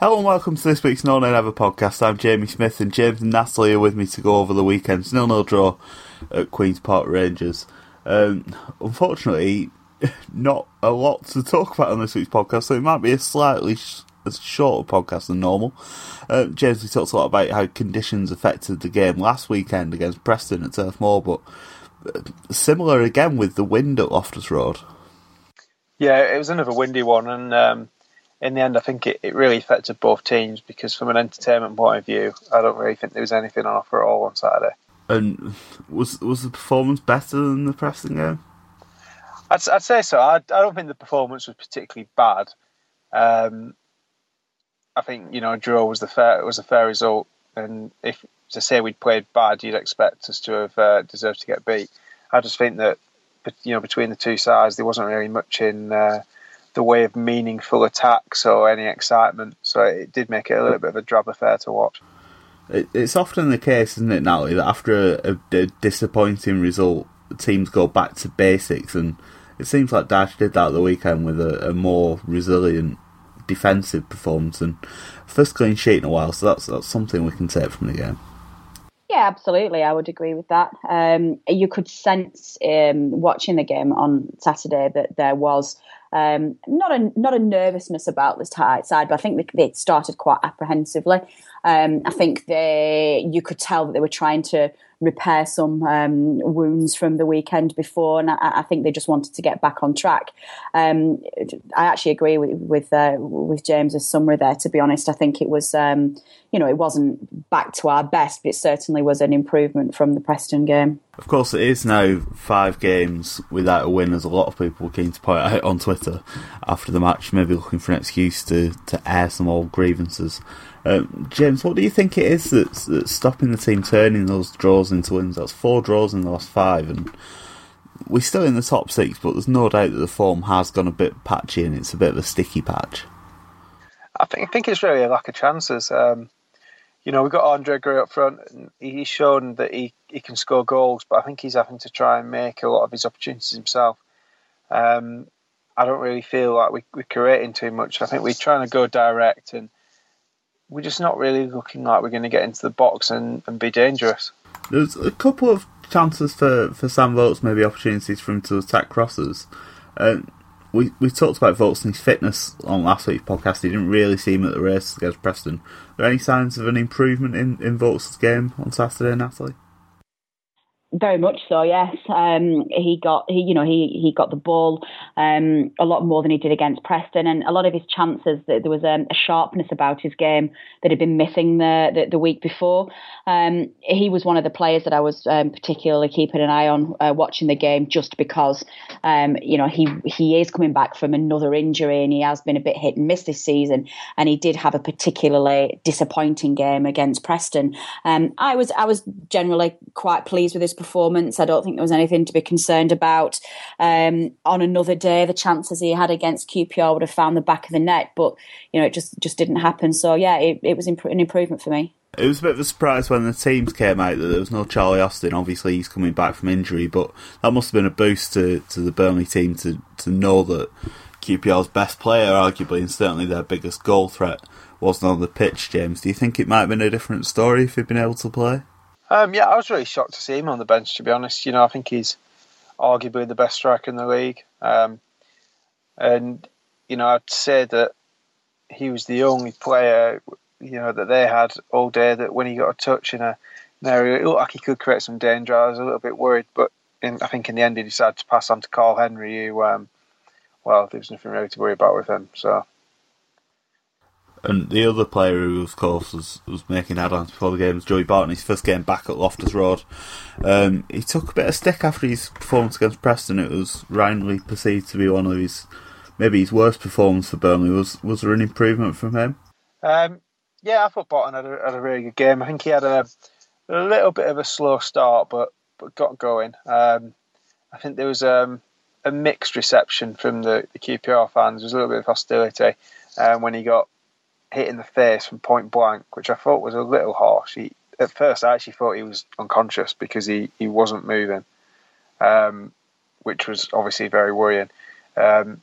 Hello and welcome to this week's No Nay Never podcast. I'm Jamie Smith and James and Natalie are with me to go over the weekend's nil-nil draw at Queen's Park Rangers. Um, unfortunately, not a lot to talk about on this week's podcast, so it might be a slightly sh- a shorter podcast than normal. Uh, James, we talked a lot about how conditions affected the game last weekend against Preston at Turf Moor, but uh, similar again with the wind at Loftus Road. Yeah, it was another windy one, and um, in the end, I think it, it really affected both teams because, from an entertainment point of view, I don't really think there was anything on offer at all on Saturday. And was was the performance better than the Preston game? I'd, I'd say so. I, I don't think the performance was particularly bad. Um, I think you know a draw was the fair was a fair result, and if to say we'd played bad, you'd expect us to have uh, deserved to get beat. I just think that you know between the two sides, there wasn't really much in uh, the way of meaningful attacks or any excitement. So it did make it a little bit of a drab affair to watch. It's often the case, isn't it, Natalie, that after a, a, a disappointing result, teams go back to basics, and it seems like Dyche did that the weekend with a, a more resilient defensive performance and first clean sheet in a while. So that's that's something we can take from the game. Yeah, absolutely. I would agree with that. Um, you could sense um, watching the game on Saturday that there was um, not a not a nervousness about this side, but I think they, they started quite apprehensively. Um, I think they you could tell that they were trying to repair some um, wounds from the weekend before, and I, I, think they just wanted to get back on track. Um, I actually agree with with, uh, with James's summary there. To be honest, I think it was um, you know it wasn't back to our best, but it certainly was an improvement from the Preston game. Of course, it is now five games without a win, as a lot of people were keen to point out on Twitter after the match, maybe looking for an excuse to, to air some old grievances. Um, James, what do you think it is that's, that's stopping the team turning those draws into wins? That's four draws in the last five, and we're still in the top six, but there's no doubt that the form has gone a bit patchy and it's a bit of a sticky patch. I think I think it's really a lack of chances. Um, you know, we've got Andre Gray up front, and he's shown that he, he can score goals, but I think he's having to try and make a lot of his opportunities himself. Um, I don't really feel like we, we're creating too much. I think we're trying to go direct, and we're just not really looking like we're going to get into the box and, and be dangerous. There's a couple of chances for, for Sam Vokes, maybe opportunities for him to attack crosses. Uh, we we talked about his fitness on last week's podcast. He didn't really seem at the race against Preston. Are there any signs of an improvement in, in Vokes' game on Saturday, Natalie? Very much so, yes. Um, he got he, you know, he he got the ball um, a lot more than he did against Preston, and a lot of his chances. There was um, a sharpness about his game that had been missing the the, the week before. Um, he was one of the players that I was um, particularly keeping an eye on uh, watching the game, just because you know he he is coming back from another injury, and he has been a bit hit and miss this season, and he did have a particularly disappointing game against Preston. I was I was generally quite pleased with his performance. I don't think there was anything to be concerned about. Um, on another day, the chances he had against QPR would have found the back of the net, but you know it just just didn't happen. So yeah, it, it was imp- an improvement for me. It was a bit of a surprise when the teams came out that there was no Charlie Austin. Obviously, he's coming back from injury, but that must have been a boost to, to the Burnley team to, to know that QPR's best player, arguably, and certainly their biggest goal threat, wasn't on the pitch, James. Do you think it might have been a different story if he'd been able to play? Um, yeah, I was really shocked to see him on the bench. To be honest, you know, I think he's arguably the best striker in the league, um, and you know, I'd say that he was the only player, you know, that they had all day that when he got a touch in a an area, it looked like he could create some danger. I was a little bit worried, but in, I think in the end he decided to pass on to Karl Henry, who, um, well, there was nothing really to worry about with him. So. And the other player who, of course, was, was making headlines before the game was Joey Barton. His first game back at Loftus Road. Um, he took a bit of stick after his performance against Preston. It was roundly perceived to be one of his, maybe his worst performance for Burnley. Was was there an improvement from him? Um, yeah, I thought Barton had a, had a really good game. I think he had a, a little bit of a slow start, but but got going. Um, I think there was um, a mixed reception from the, the QPR fans. There was a little bit of hostility um, when he got hit in the face from point blank, which I thought was a little harsh. He, at first, I actually thought he was unconscious because he, he wasn't moving, um, which was obviously very worrying. Um,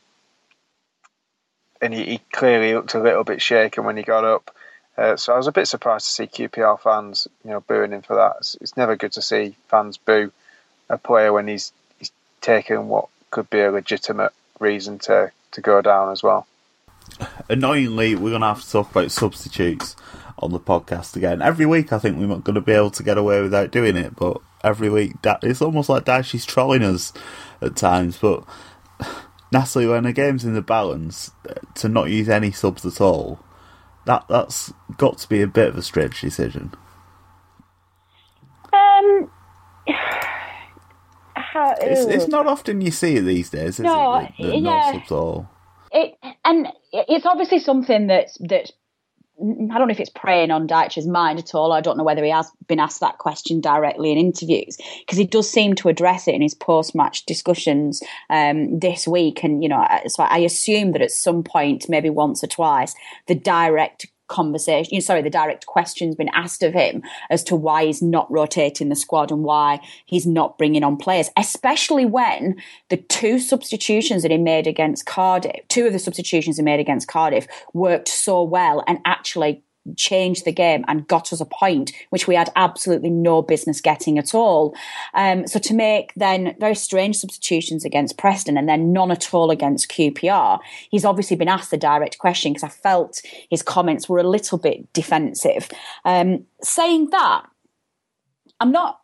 and he, he, clearly looked a little bit shaken when he got up. Uh, so I was a bit surprised to see QPR fans, you know, booing him for that. It's, it's never good to see fans boo a player when he's he's taken what could be a legitimate reason to, to go down as well. Annoyingly, we're going to have to talk about substitutes on the podcast again. Every week, I think we're not going to be able to get away without doing it, but every week, it's almost like Dyche is trolling us at times. But Natalie, when a game's in the balance, to not use any subs at all, that that's got to be a bit of a strange decision. Um, how, it's, it's, not often you see it these days, is no, it? The, the yeah. no subs all. And it's obviously something that's that I don't know if it's preying on Dyche's mind at all. I don't know whether he has been asked that question directly in interviews because he does seem to address it in his post-match discussions um, this week. And you know, so I assume that at some point, maybe once or twice, the direct conversation, sorry, the direct questions been asked of him as to why he's not rotating the squad and why he's not bringing on players, especially when the two substitutions that he made against Cardiff, two of the substitutions he made against Cardiff worked so well and actually changed the game and got us a point, which we had absolutely no business getting at all. Um, so to make then very strange substitutions against Preston and then none at all against QPR, he's obviously been asked the direct question because I felt his comments were a little bit defensive. Um, saying that, I'm not.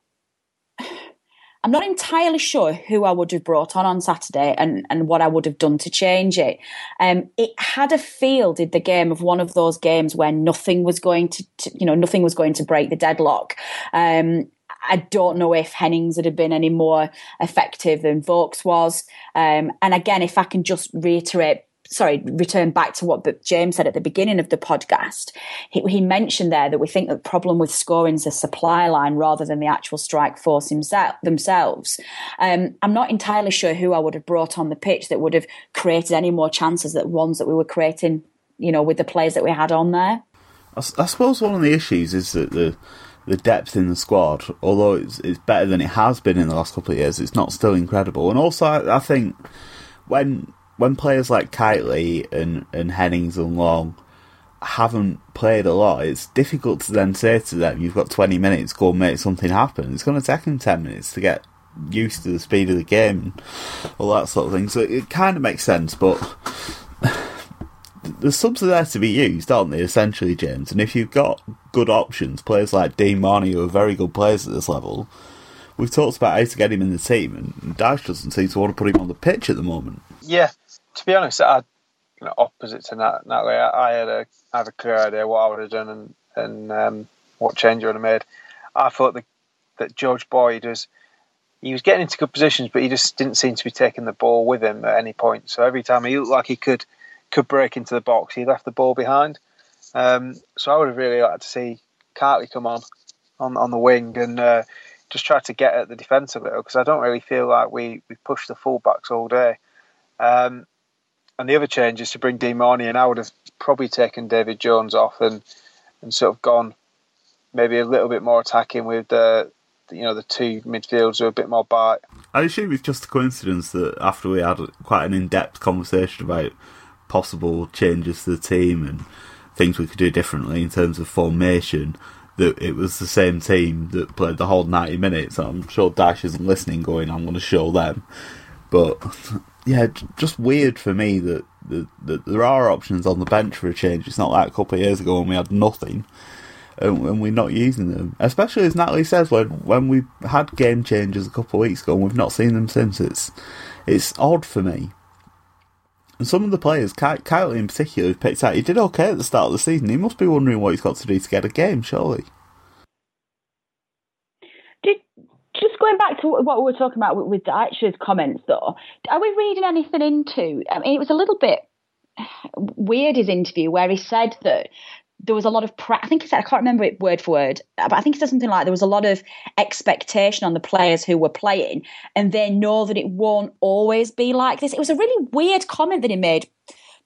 I'm not entirely sure who I would have brought on on Saturday and, and what I would have done to change it. Um, it had a feel, did the game, of one of those games where nothing was going to, to you know, nothing was going to break the deadlock. Um, I don't know if Hennings would have been any more effective than Vokes was. Um, and again, if I can just reiterate sorry, return back to what James said at the beginning of the podcast. He, he mentioned there that we think the problem with scoring is the supply line rather than the actual strike force himself, themselves. Um, I'm not entirely sure who I would have brought on the pitch that would have created any more chances than ones that we were creating, you know, with the players that we had on there. I, I suppose one of the issues is that the the depth in the squad, although it's, it's better than it has been in the last couple of years, it's not still incredible. And also, I, I think when when players like Kightly and, and Hennings and Long haven't played a lot, it's difficult to then say to them, you've got 20 minutes, go and make something happen. It's going to take them 10 minutes to get used to the speed of the game and all that sort of thing. So it kind of makes sense, but the subs are there to be used, aren't they, essentially, James? And if you've got good options, players like Dean Marney, who are very good players at this level, we've talked about how to get him in the team, and Dyche doesn't seem to want to put him on the pitch at the moment. Yeah, to be honest, I you know, opposite to Nat, Natalie, I, I, had a I a clear idea what I would have done and and um, what change I would have made. I thought that that George Boyd was he was getting into good positions, but he just didn't seem to be taking the ball with him at any point. So every time he looked like he could could break into the box, he left the ball behind. Um, so I would have really liked to see Kightly come on on on the wing and uh, just try to get at the defence a little because I don't really feel like we we pushed the fullbacks all day. Um, and the other change is to bring Dean and I would have probably taken David Jones off and and sort of gone maybe a little bit more attacking with the you know the two midfielders with a bit more bite. I assume it's just a coincidence that after we had quite an in-depth conversation about possible changes to the team and things we could do differently in terms of formation, that it was the same team that played the whole 90 minutes. I'm sure Dyche isn't listening going, I'm going to show them. But yeah, just weird for me that, that, that, there are options on the bench for a change. It's not like a couple of years ago when we had nothing and, and we're not using them. Especially as Natalie says, when, when we had game changes a couple of weeks ago and we've not seen them since, it's, it's odd for me. And some of the players, Kyle in particular, picked out, he did okay at the start of the season. He must be wondering what he's got to do to get a game, surely. Did, just going back to what we were talking about with, with comments, though, are we reading anything into? I mean, it was a little bit weird his interview where he said that there was a lot of pra- I think he said I can't remember it word for word, but I think he said something like there was a lot of expectation on the players who were playing, and they know that it won't always be like this. It was a really weird comment that he made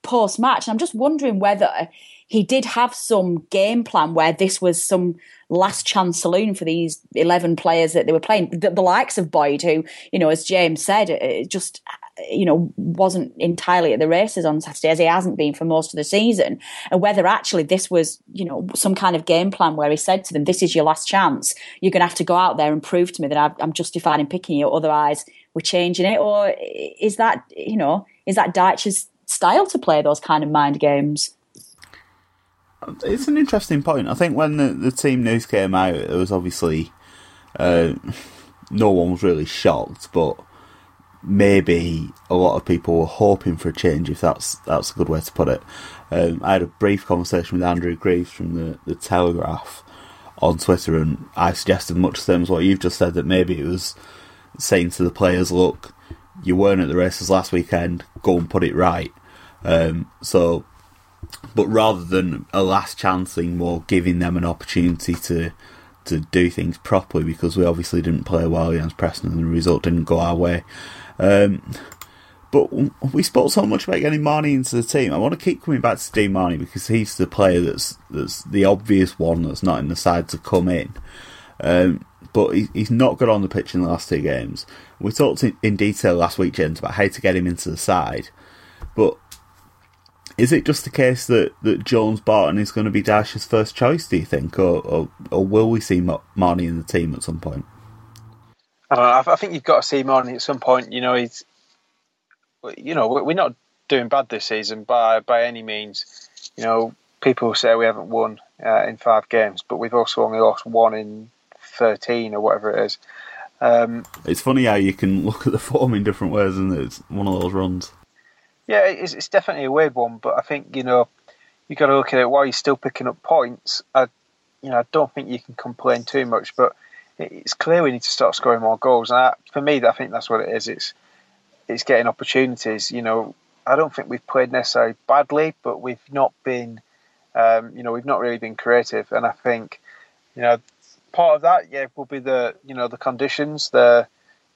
post match, and I'm just wondering whether he did have some game plan where this was some last chance saloon for these 11 players that they were playing. The, the likes of Boyd, who, you know, as James said, it just you know, wasn't entirely at the races on Saturday, as he hasn't been for most of the season, and whether actually this was, you know, some kind of game plan where he said to them, "This is your last chance. You're going to have to go out there and prove to me that I'm justified in picking you. Otherwise, we're changing it." Or is that, you know, is that Dyche's style to play those kind of mind games? It's an interesting point. I think when the, the team news came out, it was obviously uh, no one was really shocked, but maybe a lot of people were hoping for a change, if that's that's a good way to put it. Um, I had a brief conversation with Andrew Greaves from the, the Telegraph on Twitter, and I suggested much the same as what you've just said that maybe it was saying to the players, look, you weren't at the races last weekend, go and put it right. Um, so, but rather than a last chance thing, more giving them an opportunity to to do things properly because we obviously didn't play well against Preston and the result didn't go our way. Um, but we spoke so much about getting Marney into the team. I want to keep coming back to Steve Marney because he's the player that's that's the obvious one that's not in the side to come in. Um, but he, he's not got on the pitch in the last two games. We talked in, in detail last week, James, about how to get him into the side. But is it just the case that, that Jones Barton is going to be Dyche's first choice, do you think? Or, or, or will we see Marney in the team at some point? I don't know. I think you've got to see Marney at some point. You know, he's, you know, we're not doing bad this season by by any means. You know, people say we haven't won uh, in five games, but we've also only lost one in thirteen or whatever it is. Um, it's funny how you can look at the form in different ways, and it? it's one of those runs. Yeah, it's, it's definitely a weird one, but I think you know you got to look at it while you're still picking up points. I, you know, I don't think you can complain too much, but it's clear we need to start scoring more goals. And I, for me, I think that's what it is. It's it's getting opportunities. You know, I don't think we've played necessarily badly, but we've not been, um, you know, we've not really been creative. And I think, you know, part of that, yeah, will be the you know the conditions. The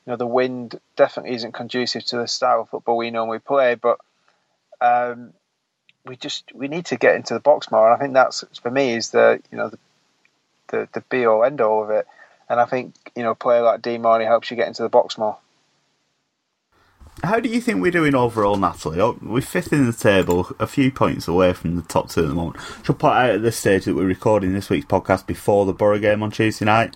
you know the wind definitely isn't conducive to the style of football we normally play, but. Um, we just we need to get into the box more, and I think that's for me is the you know the the, the be all end all of it. And I think, you know, a player like Dean Marney helps you get into the box more. How do you think we're doing overall, Natalie? Oh, we're fifth in the table, a few points away from the top two at the moment. Should point out at this stage that we're recording this week's podcast before the Boro game on Tuesday night.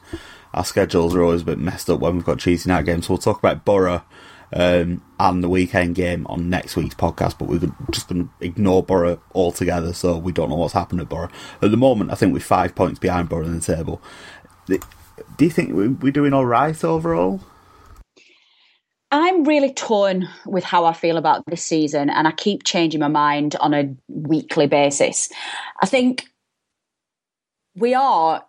Our schedules are always a bit messed up when we've got Tuesday night games, so we'll talk about Boro um, and the weekend game on next week's podcast, but we're just going to ignore Boro altogether, so we don't know what's happened at Boro. At the moment, I think we're five points behind Boro in the table. Do you think we're doing all right overall? I'm really torn with how I feel about this season, and I keep changing my mind on a weekly basis. I think we are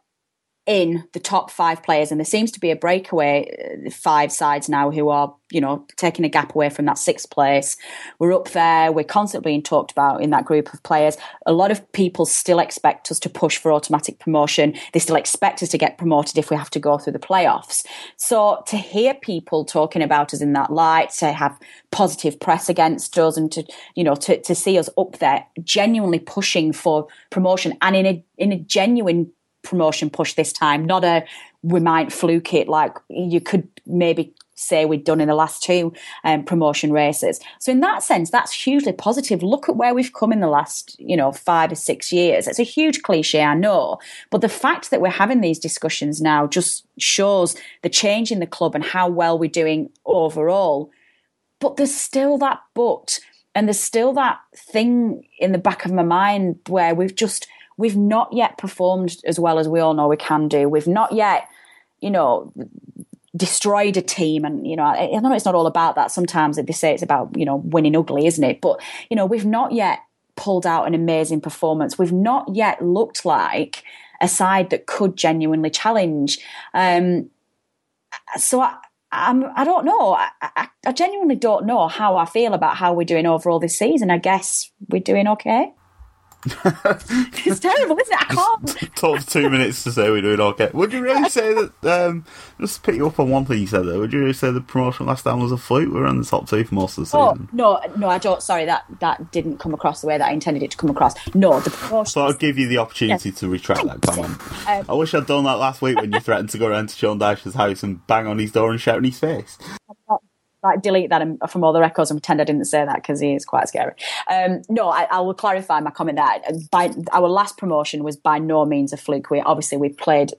in the top five players, and there seems to be a breakaway uh, five sides now who are, you know, taking a gap away from that sixth place. We're up there. We're constantly being talked about in that group of players. A lot of people still expect us to push for automatic promotion. They still expect us to get promoted if we have to go through the playoffs. So to hear people talking about us in that light, to have positive press against us, and to you know to to see us up there, genuinely pushing for promotion, and in a in a genuine promotion push this time, not a we might fluke it like you could maybe say we'd done in the last two um, promotion races. So in that sense, that's hugely positive. Look at where we've come in the last, you know, five or six years. It's a huge cliche, I know, but the fact that we're having these discussions now just shows the change in the club and how well we're doing overall. But there's still that but, and there's still that thing in the back of my mind where we've just we've not yet performed as well as we all know we can do. We've not yet, you know, destroyed a team and you know I, know it's not all about that sometimes they say it's about you know winning ugly isn't it but you know we've not yet pulled out an amazing performance we've not yet looked like a side that could genuinely challenge um so I, I'm, I don't know. I, I, I genuinely don't know how I feel about how we're doing overall this season. I guess we're doing okay. It's terrible, isn't it? I can't. Two minutes to say we're doing okay. Would you really say that? Um, just to pick you up on one thing you said there. Would you really say the promotion last time was a fluke? We were in the top two for most of the Oh season. no, no, I don't. Sorry, that that didn't come across the way that I intended it to come across. No, the promotion. So I'll give you the opportunity to retract that comment. I wish I'd done that last week when you threatened to go around to Sean Dyche's house and bang on his door and shout in his face. Like delete that from all the records and pretend I didn't say that because he is quite scary. Um, no, I, I will clarify my comment there. By our last promotion was by no means a fluke. We obviously we played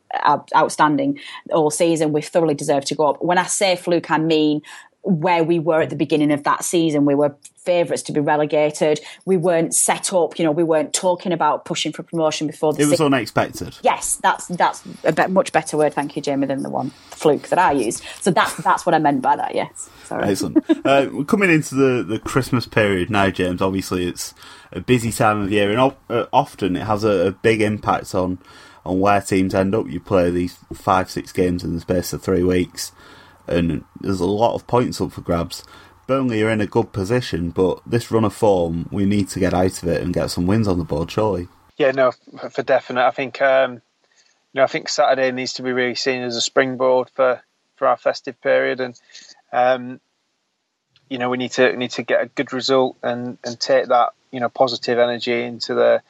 outstanding all season. We thoroughly deserved to go up. When I say fluke, I mean where we were at the beginning of that season. We were favourites to be relegated. We weren't set up. You know, we weren't talking about pushing for promotion before the season. It was se- unexpected. Yes, that's that's a be- much better word. Thank you, Jamie, than the one fluke that I used. So that's that's what I meant by that. Yes, sorry. Excellent. uh, we're coming into the, the Christmas period now, James. Obviously, it's a busy time of year, and o- uh, often it has a, a big impact on on where teams end up. You play these five, six games in the space of three weeks, and there's a lot of points up for grabs. Burnley are in a good position, but this run of form, we need to get out of it and get some wins on the board, surely. Yeah, no, for definite. I think um, you know, I think Saturday needs to be really seen as a springboard for, for our festive period, and um, you know, we need to need to get a good result and, and take that you know positive energy into the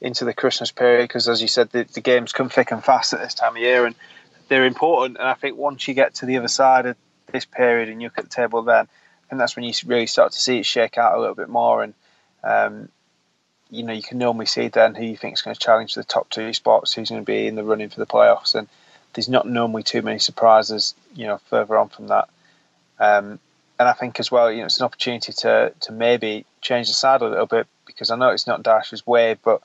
into the Christmas period because, as you said, the, the games come thick and fast at this time of year, and they're important. And I think once you get to the other side of this period and you look at the table, then think that's when you really start to see it shake out a little bit more and. Um, you know, you can normally see then who you think is going to challenge the top two spots, who's going to be in the running for the playoffs, and there's not normally too many surprises, you know, further on from that. Um, and I think as well, you know, it's an opportunity to to maybe change the side a little bit because I know it's not Dyche's way, but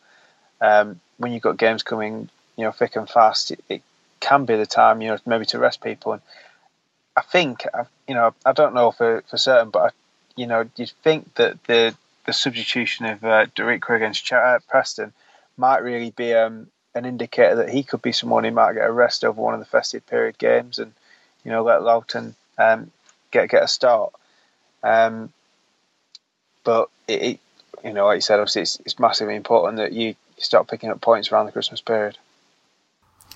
um, when you've got games coming, you know, thick and fast, it, it can be the time, you know, maybe to rest people. And I think, you know, I don't know for for certain, but I, you know, you'd think that the the substitution of uh, Derek against Ch- uh, Preston might really be um, an indicator that he could be someone who might get a rest over one of the festive period games and you know let Lowton um, get get a start. Um, but it, it, you know, like you said, obviously it's, it's massively important that you start picking up points around the Christmas period.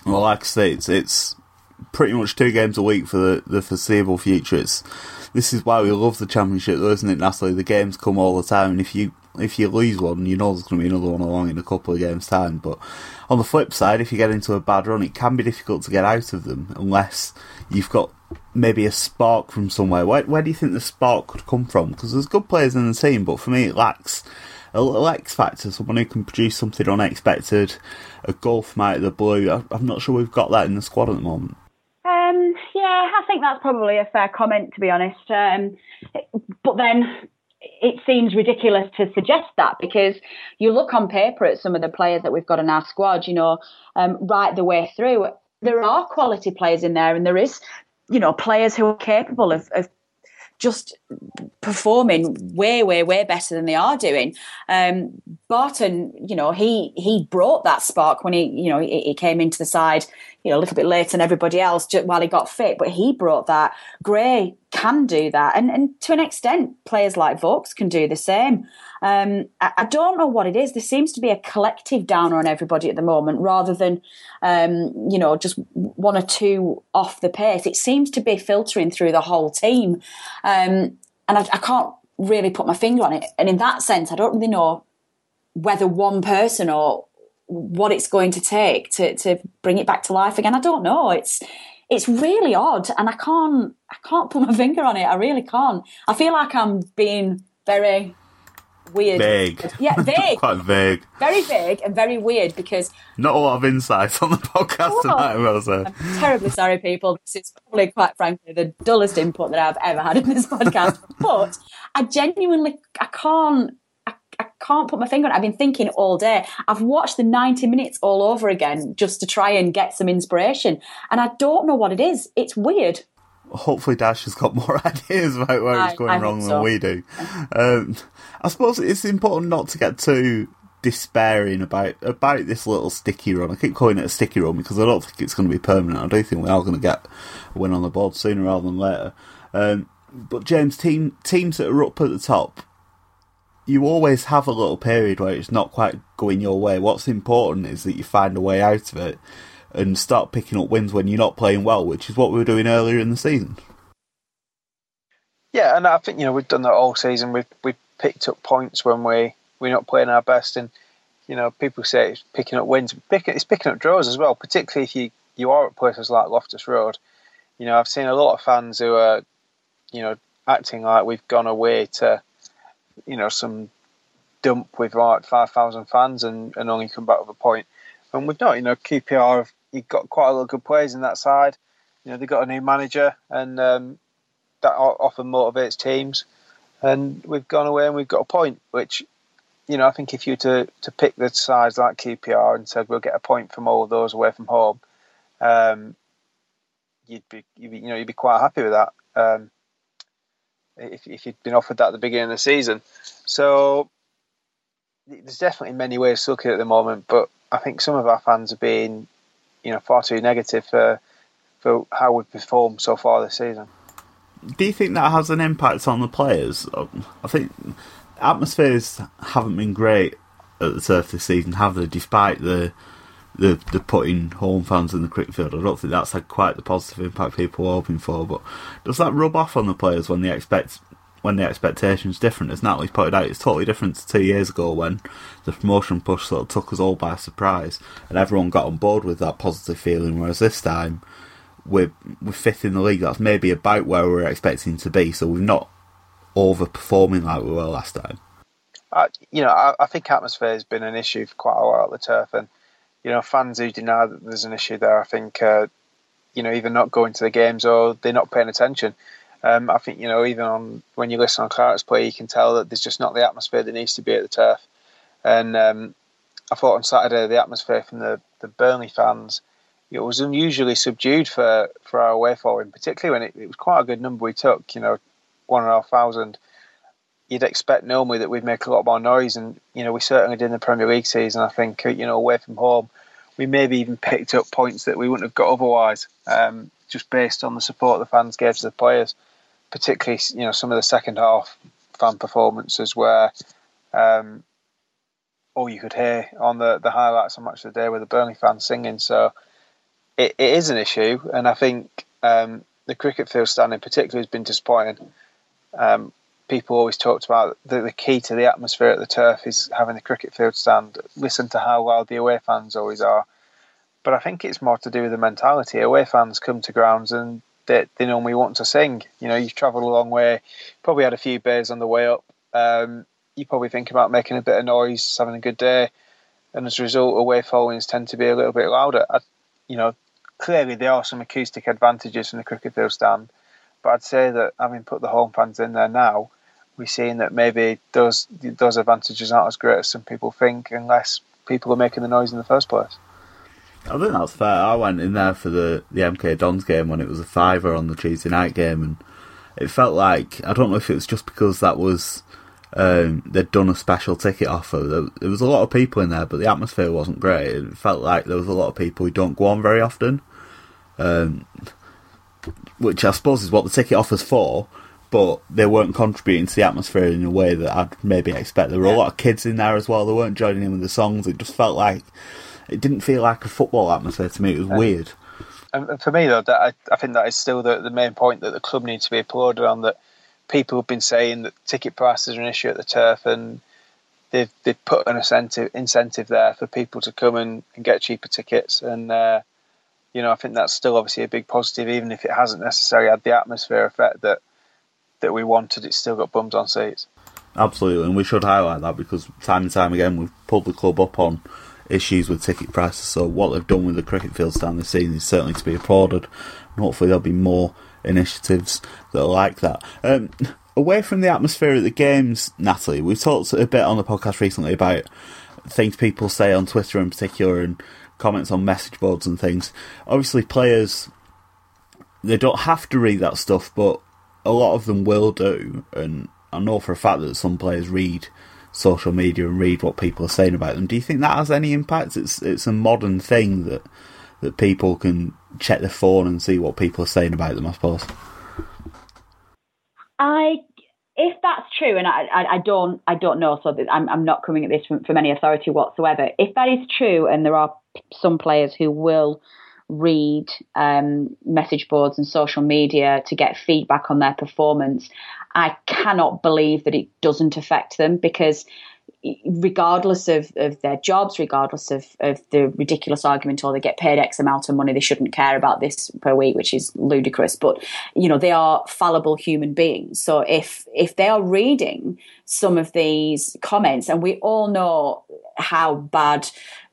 Well, like I say, it's, it's pretty much two games a week for the, the foreseeable future. It's, this is why we love the championship, though, isn't it? Natalie, the games come all the time, and if you if you lose one, you know there's going to be another one along in a couple of games' time. But on the flip side, if you get into a bad run, it can be difficult to get out of them unless you've got maybe a spark from somewhere. Where, where do you think the spark could come from? Because there's good players in the team, but for me, it lacks a little X factor, someone who can produce something unexpected, a from out of the blue. I- I'm not sure we've got that in the squad at the moment. Um, yeah, I think that's probably a fair comment, to be honest. Um, but then it seems ridiculous to suggest that because you look on paper at some of the players that we've got in our squad, you know, um, right the way through. There are quality players in there, and there is, you know, players who are capable of, of just performing way, way, way better than they are doing. Um, Barton, you know, he he brought that spark when he, you know, he, he came into the side, you know, a little bit later than everybody else just while he got fit, but he brought that. Gray can do that, and and to an extent, players like Vokes can do the same. Um, I, I don't know what it is. There seems to be a collective downer on everybody at the moment, rather than, um, you know, just one or two off the pace. It seems to be filtering through the whole team, um, and I, I can't really put my finger on it. And in that sense, I don't really know whether one person or what it's going to take to to bring it back to life again. I don't know. It's it's really odd, and I can't I can't put my finger on it. I really can't. I feel like I'm being very weird. Vague. Yeah, vague. Quite vague. Very vague and very weird because Not a lot of insight on the podcast Oh. tonight, say. I'm terribly sorry, people. This is probably, quite frankly, the dullest input that I've ever had in this podcast. but I genuinely, I can't. I, I can't put my finger on it. I've been thinking all day. I've watched the 90 minutes all over again just to try and get some inspiration. And I don't know what it is. It's weird. Hopefully, Dyche has got more ideas about where I- it's going I wrong hope than we do. Um, I suppose it's important not to get too despairing about about this little sticky run. I keep calling it a sticky run because I don't think it's going to be permanent. I do think we are going to get a win on the board sooner rather than later. Um, but James, team teams that are up at the top, you always have a little period where it's not quite going your way. What's important is that you find a way out of it and start picking up wins when you're not playing well, which is what we were doing earlier in the season. Yeah, and I think you know we've done that all season. We've we picked up points when we we're not playing our best, and you know people say it's picking up wins. Picking, it's picking up draws as well, particularly if you you are at places like Loftus Road. You know, I've seen a lot of fans who are, you know, acting like we've gone away to, you know, some dump with like five thousand fans and, and only come back with a point. And we've not. You know, QPR have you've got quite a lot of good players in that side. You know, they've got a new manager and um, that often motivates teams. And we've gone away and we've got a point, which, you know, I think if you to, to pick the sides like QPR and said we'll get a point from all those away from home, um, you'd be, you'd you know you'd be quite happy with that. Um, if, if you'd been offered that at the beginning of the season, so there's definitely many ways to look at it at the moment. But I think some of our fans are being, you know, far too negative for for how we've performed so far this season. Do you think that has an impact on the players? I think atmospheres haven't been great at the turf this season, have they? Despite the the, the putting home fans in the cricket field, I don't think that's had quite the positive impact people were hoping for. But does that rub off on the players when they expect when the expectations different? As Natalie's pointed out, it's totally different to two years ago when the promotion push sort of took us all by surprise and everyone got on board with that positive feeling. Whereas this time, we're we're fifth in the league. That's maybe about where we we're expecting to be. So we're not overperforming like we were last time. You know, I, I think atmosphere has been an issue for quite a while at the turf, and you know, fans who deny that there's an issue there, I think, uh, you know, either not going to the games or they're not paying attention. Um, I think you know, even on when you listen on Clark's play, you can tell that there's just not the atmosphere that needs to be at the turf. And um, I thought on Saturday the atmosphere from the, the Burnley fans it was unusually subdued for, for our away following, particularly when it, it was quite a good number we took. You know, one and a half thousand. You'd expect normally that we'd make a lot more noise, and you know we certainly did in the Premier League season. I think you know away from home, we maybe even picked up points that we wouldn't have got otherwise, um, just based on the support the fans gave to the players. Particularly, you know, some of the second half fan performances where um, all you could hear on the, the highlights on Match of the Day were the Burnley fans singing. So it, it is an issue, and I think um, the cricket field stand in particular has been disappointing. Um, people always talked about the, the key to the atmosphere at the turf is having the cricket field stand. Listen to how loud the away fans always are. But I think it's more to do with the mentality. Away fans come to grounds and they, they normally want to sing. You know, you've travelled a long way, probably had a few beers on the way up. Um, you probably think about making a bit of noise, having a good day, and as a result, away followings tend to be a little bit louder. I, you know, clearly there are some acoustic advantages in the cricket field stand, but I'd say that having put the home fans in there now, we're seeing that maybe those those advantages aren't as great as some people think, unless people are making the noise in the first place. I think that's fair. I went in there for the, the MK Dons game when it was a fiver on the Tuesday night game, and it felt like I don't know if it was just because that was um, they'd done a special ticket offer. There, there was a lot of people in there, but the atmosphere wasn't great. It felt like there was a lot of people who don't go on very often, um, which I suppose is what the ticket offer's for. But they weren't contributing to the atmosphere in a way that I'd maybe expect. There were a lot of kids in there as well. They weren't joining in with the songs. It just felt like it didn't feel like a football atmosphere to me. It was weird. And for me, though, that I, I think that is still the, the main point that the club needs to be applauded on. That people have been saying that ticket prices are an issue at the turf, and they've they've put an incentive incentive there for people to come and, and get cheaper tickets, and uh, you know I think that's still obviously a big positive, even if it hasn't necessarily had the atmosphere effect that that we wanted. It's still got bums on seats. Absolutely, and we should highlight that because time and time again we've pulled the club up on issues with ticket prices. So what they've done with the cricket field stand this season is certainly to be applauded, and hopefully there'll be more initiatives that are like that. Um, away from the atmosphere of the games, Natalie, we've talked a bit on the podcast recently about things people say on Twitter in particular and comments on message boards and things. Obviously, players they don't have to read that stuff, but a lot of them will do, and I know for a fact that some players read social media and read what people are saying about them. Do you think that has any impact? It's it's a modern thing that that people can check their phone and see what people are saying about them. I suppose. I, if that's true, and I, I, I don't, I don't know, so I'm, I'm not coming at this from, from any authority whatsoever. If that is true, and there are some players who will read um, message boards and social media to get feedback on their performance, I cannot believe that it doesn't affect them because regardless of, of their jobs, regardless of, of the ridiculous argument or they get paid X amount of money, they shouldn't care about this per week, which is ludicrous. But you know, they are fallible human beings. So if if they are reading some of these comments, and we all know how bad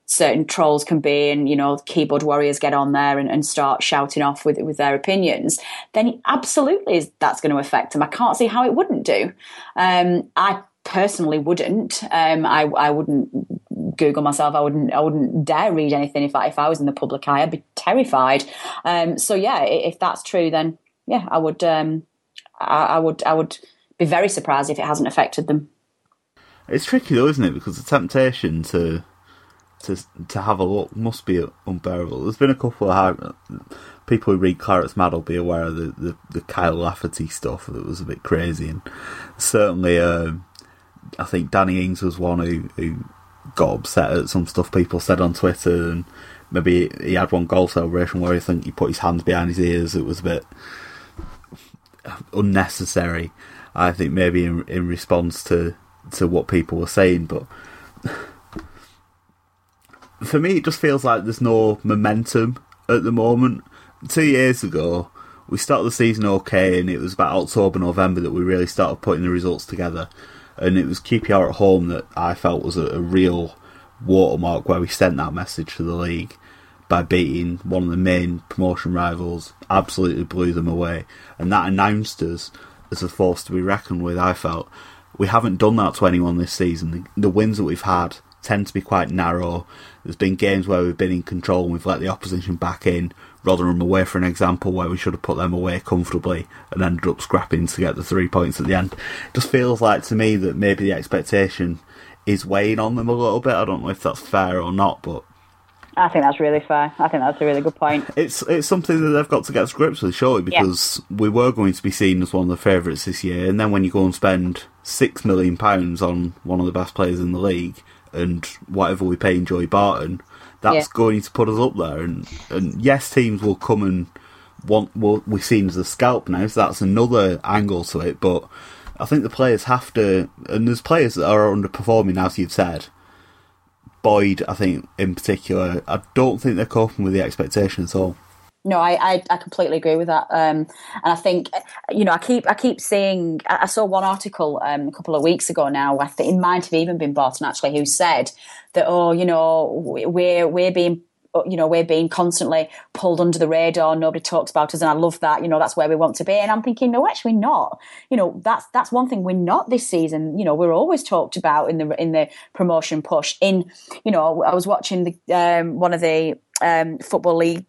certain trolls can be and you know keyboard warriors get on there and, and start shouting off with with their opinions then absolutely that's going to affect them i can't see how it wouldn't do um, i personally wouldn't. Um, I, I wouldn't Google myself. I wouldn't. I wouldn't dare read anything if I if I was in the public eye. I'd be terrified. Um, so yeah, if that's true, then yeah, I would. Um, I, I, would. I would be very surprised if it hasn't affected them. It's tricky though, isn't it? Because the temptation to to to have a look must be unbearable. There's been a couple of people who read Claret's Mad will be aware of the, the, the Kyle Lafferty stuff that was a bit crazy, and certainly. Um, I think Danny Ings was one who, who got upset at some stuff people said on Twitter, and maybe he had one goal celebration where I think he put his hands behind his ears. It was a bit unnecessary. I think maybe in in response to to what people were saying, but for me, it just feels like there's no momentum at the moment. Two years ago, we started the season okay, and it was about October, November that we really started putting the results together and it was QPR at home that I felt was a, a real watermark where we sent that message to the league by beating one of the main promotion rivals, absolutely blew them away, and that announced us as a force to be reckoned with. I felt we haven't done that to anyone this season. The, the wins that we've had tend to be quite narrow. There's been games where we've been in control and we've let the opposition back in. Rotherham away, for an example, where we should have put them away comfortably and ended up scrapping to get the three points at the end. It just feels like to me that maybe the expectation is weighing on them a little bit. I don't know if that's fair or not, but I think that's really fair. I think that's a really good point. It's it's something that they've got to get to grips with, surely, because yeah. we were going to be seen as one of the favourites this year, and then when you go and spend six million pounds on one of the best players in the league, and whatever we pay in Joey Barton, that's yeah. going to put us up there. And and yes, teams will come and want will we're seen as a scalp now, so that's another angle to it. But I think the players have to, and there's players that are underperforming, as you've said. Boyd, I think in particular, I don't think they're coping with the expectations at all. No, I, I, I, completely agree with that, um, and I think you know I keep I keep seeing. I saw one article um, a couple of weeks ago now. I think it might have even been Barton actually, who said that oh, you know, we're we're being you know we're being constantly pulled under the radar nobody talks about us and i love that you know that's where we want to be and i'm thinking no actually not you know that's that's one thing we're not this season you know we're always talked about in the in the promotion push in you know i was watching the um, one of the um, football league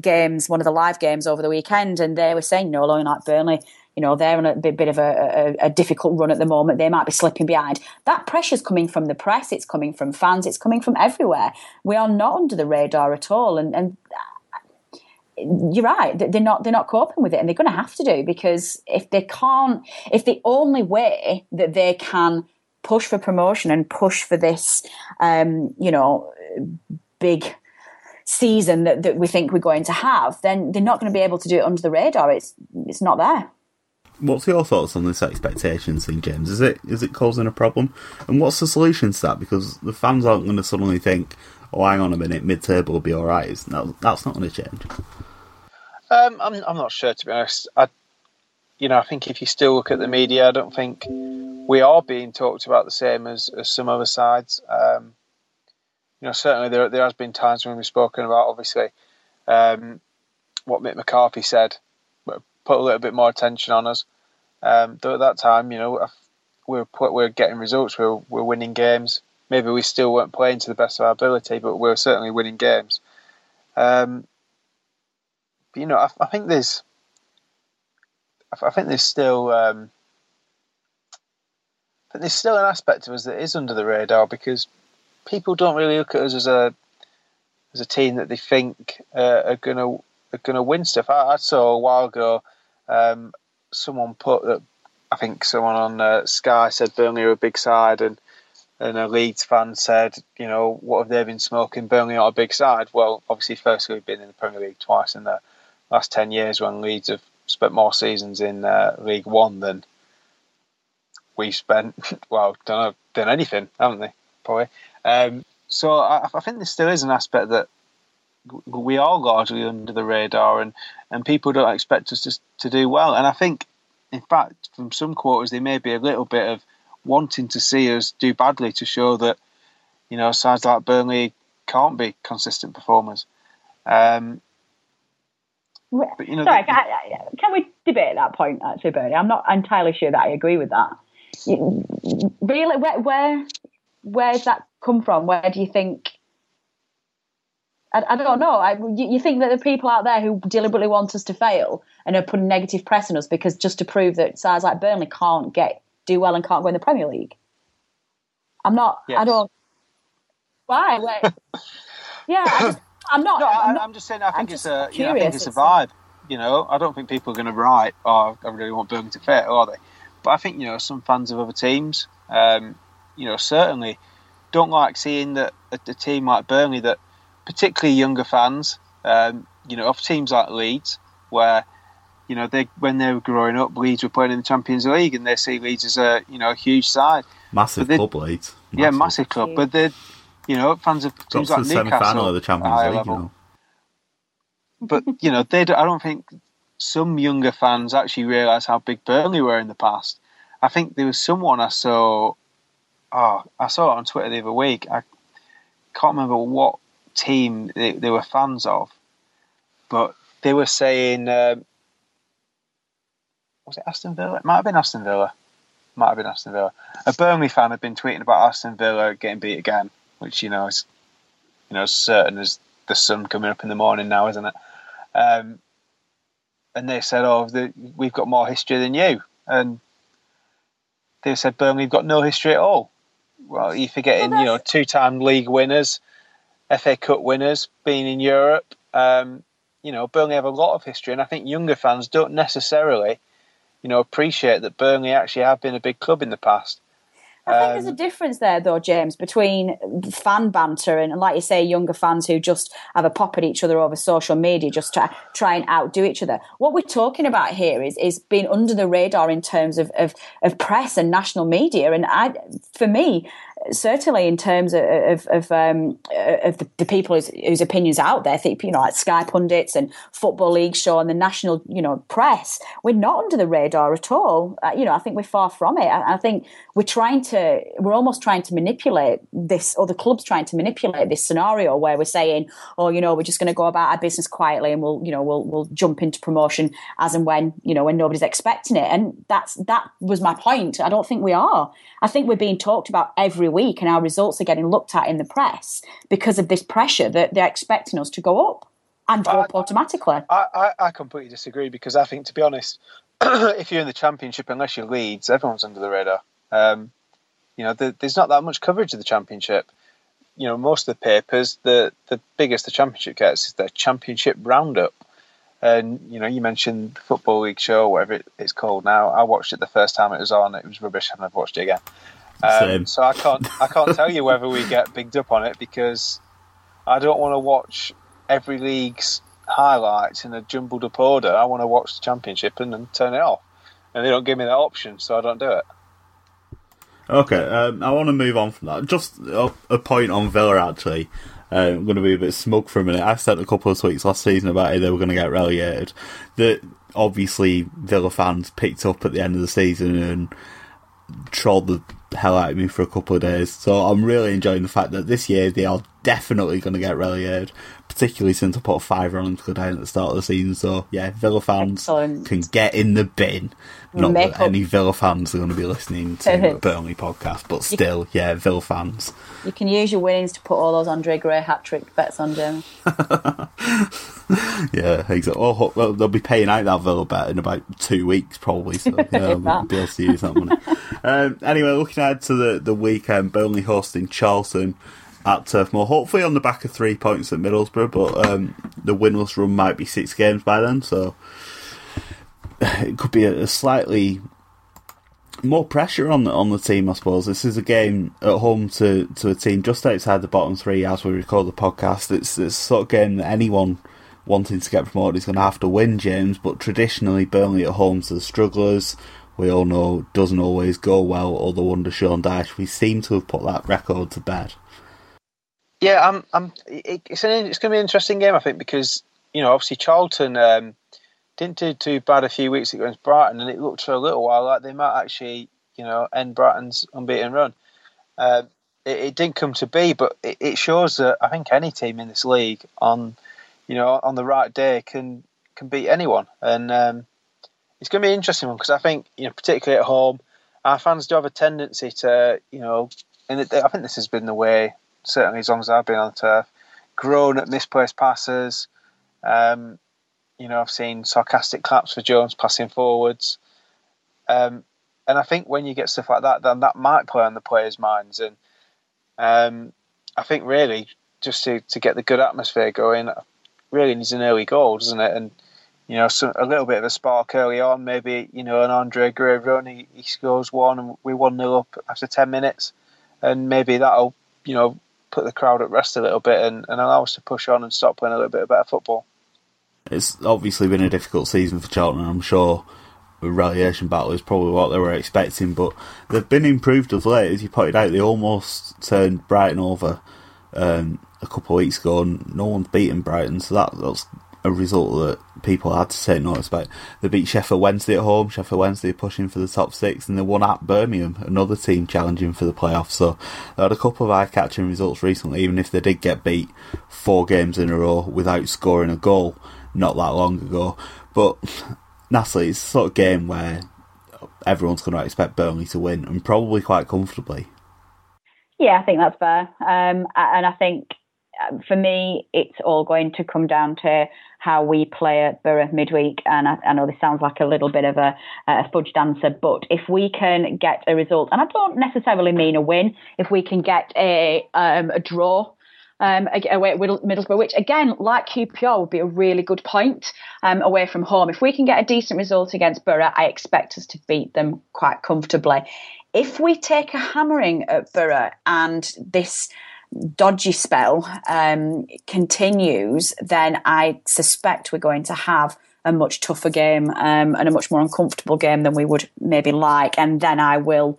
games, one of the live games over the weekend, and they were saying, you know, like Burnley, you know, they're on a bit, bit of a, a, a, difficult run at the moment. They might be slipping behind. That pressure's coming from the press, it's coming from fans, it's coming from everywhere. We are not under the radar at all, and and you're right. They're not. They're not coping with it, and they're going to have to do because if they can't, if the only way that they can push for promotion and push for this, um, you know, big season that, that we think we're going to have, then they're not going to be able to do it under the radar. It's it's not there. What's your thoughts on this expectation thing, James? Is it is it causing a problem? And what's the solution to that? Because the fans aren't going to suddenly think, "Oh, hang on a minute, mid-table will be all right." No, that's not going to change. Um, I'm I'm not sure to be honest. I, you know, I think if you still look at the media, I don't think we are being talked about the same as, as some other sides. Um, you know, certainly there there has been times when we've spoken about obviously um, what Mick McCarthy said, but put a little bit more attention on us. Um, though at that time, you know, we were we are getting results, we were, we were winning games. Maybe we still weren't playing to the best of our ability, but we were certainly winning games. Um, but, you know, I, I, think there's, I think there's still, um, I think there's still an aspect of us that is under the radar because people don't really look at us as a as a team that they think uh, are gonna are gonna win stuff. I, I saw a while ago um, someone put that I think someone on uh, Sky said Burnley are a big side, and and a Leeds fan said, you know, what have they been smoking? Burnley are a big side. Well, obviously, firstly, we've been in the Premier League twice in the last ten years when Leeds have spent more seasons in uh, League One than we've spent. Well, don't know, done anything, haven't they? Probably. Um, so I, I, think there still is an aspect that we are largely under the radar, and, and people don't expect us to, to do well. And I think, in fact, from some quarters, there may be a little bit of wanting to see us do badly to show that, you know, sides like Burnley can't be consistent performers. Um, but, you know, Sorry, the, can, can, we debate that point actually, Bernie? I'm not entirely sure that I agree with that. Really, where, where where's that come from? Where do you think? I, I don't know. I, you, you, think that the people out there who deliberately want us to fail and are putting negative press on us because just to prove that sides like Burnley can't get do well and can't go in the Premier League? I'm not. Yes. I don't. Why? Where, yeah, I just, I'm not. No, I'm, not, I'm just saying. I think it's a. You know, I think it's, it's a vibe. You know, I don't think people are going to write, "Oh, I really want Burnley to fail," are they? But I think you know some fans of other teams. Um, you know, certainly don't like seeing that a, a team like Burnley, that particularly younger fans, um, you know, of teams like Leeds, where you know they when they were growing up, Leeds were playing in the Champions League, and they see Leeds as a you know a huge side, massive club, Leeds, massive. yeah, massive club. But they, you know, fans of teams like Newcastle, of the Champions League, level. you know. But you know, they, I don't think some younger fans actually realise how big Burnley were in the past. I think there was someone I saw oh, I saw it on Twitter the other week. I can't remember what team they, they were fans of, but they were saying, um, was it Aston Villa? It might have been Aston Villa. Might have been Aston Villa. A Burnley fan had been tweeting about Aston Villa getting beat again, which you know is you know as certain as the sun coming up in the morning now, isn't it? Um, and they said, "Oh, the, we've got more history than you," and they said Burnley have got no history at all well, you're forgetting, well, you know, two-time league winners, FA Cup winners, being in Europe. Um, you know, Burnley have a lot of history, and I think younger fans don't necessarily, you know, appreciate that Burnley actually have been a big club in the past. I think there's a um, difference there, though, James, between fan banter and, like you say, younger fans who just have a pop at each other over social media, just to try and outdo each other. What we're talking about here is is being under the radar in terms of of, of press and national media. And I, for me, certainly in terms of of, of, um, of the, the, people whose, whose, opinions out there, think you know like Sky pundits and Football League show and the national you know press, we're not under the radar at all. Uh, you know, I think we're far from it. I, I, think we're trying to, we're almost trying to manipulate this, or the club's trying to manipulate this scenario where we're saying, oh, you know, we're just going to go about our business quietly and we'll you know we'll we'll jump into promotion as and when you know when nobody's expecting it. And that's that was my point. I don't think we are. I think we're being talked about every week and our results are getting looked at in the press because of this pressure that they're expecting us to go up and go I, up automatically. I, I, I, completely disagree because I think, to be honest, if you're in the championship, unless you're Leeds, everyone's under the radar. Um, you know, the, there's not that much coverage of the championship. You know, most of the papers, the the biggest the championship gets is their championship roundup. And you know, you mentioned the football league show, whatever it's called now. I watched it the first time it was on. It was rubbish, and I've watched it again. Um, so I can't I can't tell you whether we get bigged up on it because I don't want to watch every league's highlights in a jumbled up order. I want to watch the championship and then turn it off and they don't give me that option, so I don't do it. Okay, um, I want to move on from that. Just a, a point on Villa, actually. Uh, I'm going to be a bit smug for a minute. I said a couple of tweets last season about it, they were going to get relegated. That obviously Villa fans picked up at the end of the season and trolled the hell out of me for a couple of days. So I'm really enjoying the fact that this year they are definitely going to get relegated, particularly since I put a fiver on them to go down at the start of the season. So yeah, Villa fans Excellent. can get in the bin. Not Make that up- any Villa fans are going to be listening to Burnley podcast, but still, yeah, Villa fans. You can use your winnings to put all those Andre Gray hat trick bets on, Jamie. Yeah, exactly. Oh, well, they'll be paying out that Villa bet in about two weeks, probably. So yeah, we'll be able to use that money. um, anyway, looking ahead to the, the weekend, Burnley hosting Charlton at Turf Moor. Hopefully on the back of three points at Middlesbrough, but um, the winless run might be six games by then, so it could be a, a slightly more pressure on the on the team, I suppose. This is a game at home to, to a team just outside the bottom three as we record the podcast. It's it's sort of game that anyone wanting to get promoted is going to have to win, James. But traditionally, Burnley at home to the strugglers, we all know doesn't always go well. Although under Sean Dyche, we seem to have put that record to bed. Yeah, I'm. I'm. It's an. It's going to be an interesting game, I think, because you know, obviously Charlton um, didn't do too bad a few weeks ago against Brighton, and it looked for a little while like they might actually, you know, end Brighton's unbeaten run. Um, it, it didn't come to be, but it, it shows that I think any team in this league on, you know, on the right day can can beat anyone, and um, it's going to be an interesting one because I think, you know, particularly at home, our fans do have a tendency to, you know, and it, I think this has been the way certainly as long as I've been on turf, groan at misplaced passes. Um, you know, I've seen sarcastic claps for Jones passing forwards. Um, and I think when you get stuff like that, then that might play on the players' minds. And um, I think really just to, to get the good atmosphere going, really needs an early goal, doesn't it? And you know, so a little bit of a spark early on. Maybe you know, an Andre Gray run, he, he scores one, and we one nil up after ten minutes, and maybe that'll you know put the crowd at rest a little bit and, and allow us to push on and start playing a little bit of better football. It's obviously been a difficult season for Charlton. I'm sure the relegation battle is probably what they were expecting, but they've been improved of late. As you pointed out, they almost turned Brighton over um, a couple of weeks ago, and no one's beaten Brighton, so that, that's a result that people had to take notice about. They beat Sheffield Wednesday at home. Sheffield Wednesday pushing for the top six, and they won at Birmingham, another team challenging for the playoffs. So they had a couple of eye-catching results recently, even if they did get beat four games in a row without scoring a goal not that long ago. But Natalie, it's the sort of game where everyone's going to expect Burnley to win, and probably quite comfortably. Yeah, I think that's fair. Um, and I think um, for me, it's all going to come down to how we play at Boro midweek. And I, I know this sounds like a little bit of a, a fudged answer, but if we can get a result, and I don't necessarily mean a win, if we can get a, um, a draw um, away at Middlesbrough, which again, like QPR, would be a really good point um, away from home. If we can get a decent result against Boro, I expect us to beat them quite comfortably. If we take a hammering at Boro and this dodgy spell um, continues, then I suspect we're going to have a much tougher game um, and a much more uncomfortable game than we would maybe like. And then I will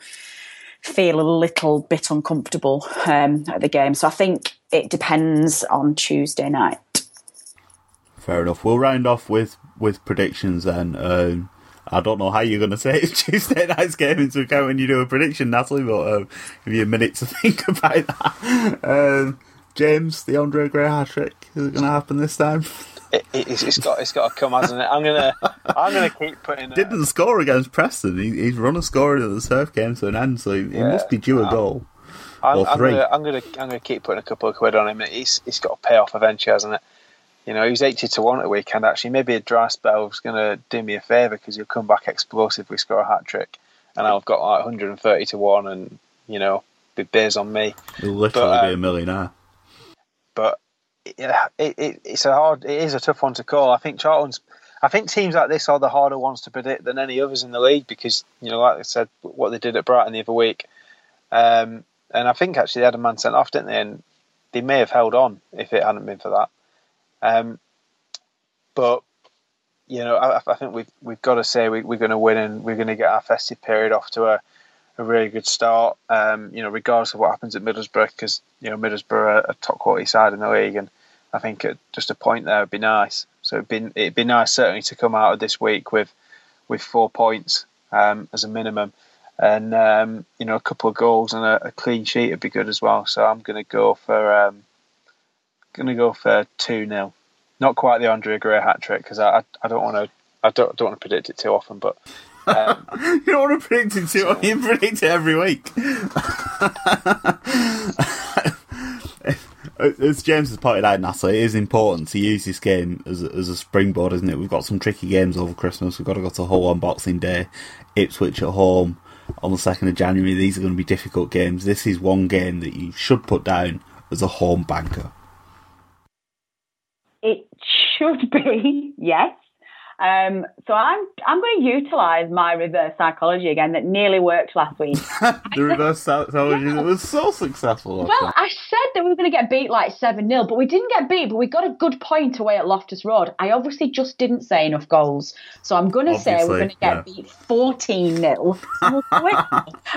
feel a little bit uncomfortable um, at the game. So I think it depends on Tuesday night. Fair enough. We'll round off with, with predictions then. Um, I don't know how you're going to say Tuesday night's game into account when you do a prediction, Natalie, but um, give you a minute to think about that. Um, James, the Andre Gray hat trick, is it going to happen this time? It, it's, it's got it's got to come, hasn't it? I'm gonna I'm gonna keep putting. Didn't score against Preston. He, he's run a scoring at the surf game to an end, so he, he must be due a goal. I'm, I'm gonna I'm gonna I'm gonna keep putting a couple of quid on him. He's he's got to pay off eventually, hasn't it? You know, he was eighty to one at the weekend. Actually, maybe a dry spell is going to do me a favour because he'll come back explosive we score a hat trick, and I've got like 130 to one, and you know, the beers on me. He'll literally But, be a um, millionaire. but yeah, it, it, it's a hard, it is a tough one to call. I think Charlton's, I think teams like this are the harder ones to predict than any others in the league because you know, like I said, what they did at Brighton the other week, um, and I think actually they had a man sent off, didn't they? And they may have held on if it hadn't been for that. Um, but you know, I, I think we've we've got to say we, we're going to win and we're going to get our festive period off to a, a really good start. Um, you know, regardless of what happens at Middlesbrough, because you know Middlesbrough are a top quality side in the league, and I think just a point there would be nice. So it'd be it'd be nice certainly to come out of this week with with four points um, as a minimum, and um, you know a couple of goals and a, a, clean sheet would be good as well. So I'm going to go for um, going to go for two 0 Not quite the Andre Gray hat trick because I, I, I don't want to I don't don't want to predict it too often, but. Um, you don't want to predict it too often. You predict it every week. Uh, as James has pointed out, NASA, it is important to use this game as a, as a springboard, isn't it? We've got some tricky games over Christmas. We've got to go to Hull on Boxing Day, Ipswich at home on the 2nd of January. These are going to be difficult games. This is one game that you should put down as a home banker. It should be, yes. Um, so I'm I'm going to utilise my reverse psychology again that nearly worked last week. the reverse psychology that was so successful. Well, time. I said that we were going to get beat like 7 0, but we didn't get beat, but we got a good point away at Loftus Road. I obviously just didn't say enough goals. So I'm going to say we're going to get yeah. beat 14 0.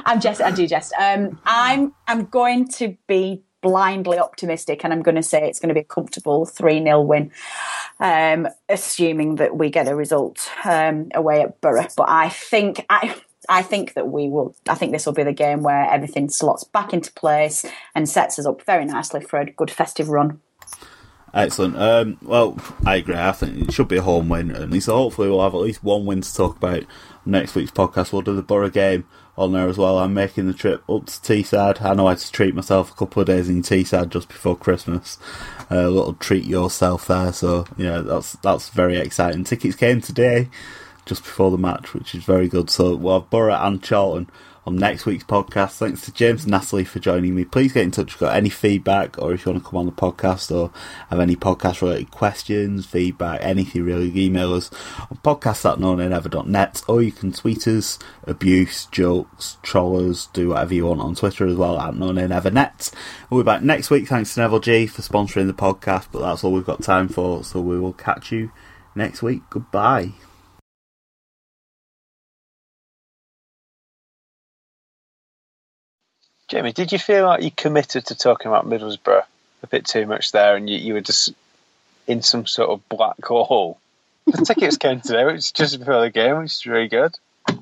I'm just, I do jest. Um, I'm, I'm going to be blindly optimistic and I'm going to say it's going to be a comfortable 3 0 win, um, assuming that we get a result um, away at Boro. But I think. I, I think that we will. I think this will be the game where everything slots back into place and sets us up very nicely for a good festive run. Excellent. Um, well, I agree. I think it should be a home win, least. So hopefully, we'll have at least one win to talk about next week's podcast. We'll do the Boro game on there as well. I'm making the trip up to Teesside. I know I had to treat myself a couple of days in Teesside just before Christmas. Uh, a little treat yourself there. So yeah, that's that's very exciting. Tickets came today, just before the match, which is very good. So we'll have Boro and Charlton on next week's podcast. Thanks to James and Natalie for joining me. Please get in touch if you've got any feedback or if you want to come on the podcast or have any podcast related questions, feedback, anything really, email us on podcast at or you can tweet us, abuse, jokes, trollers, do whatever you want on Twitter as well at nonamevernet. We'll be back next week. Thanks to Neville G for sponsoring the podcast, but that's all we've got time for, so we will catch you next week. Goodbye. Jamie, did you feel like you committed to talking about Middlesbrough a bit too much there, and you, you were just in some sort of black hole? The tickets came today, which is just before the game, which is really good.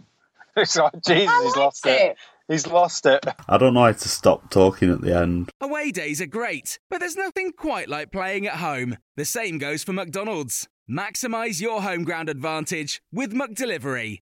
It's like Jesus, he's lost it. it. He's lost it. I don't know how to stop talking at the end. Away days are great, but there's nothing quite like playing at home. The same goes for McDonald's. Maximise your home ground advantage with McDelivery.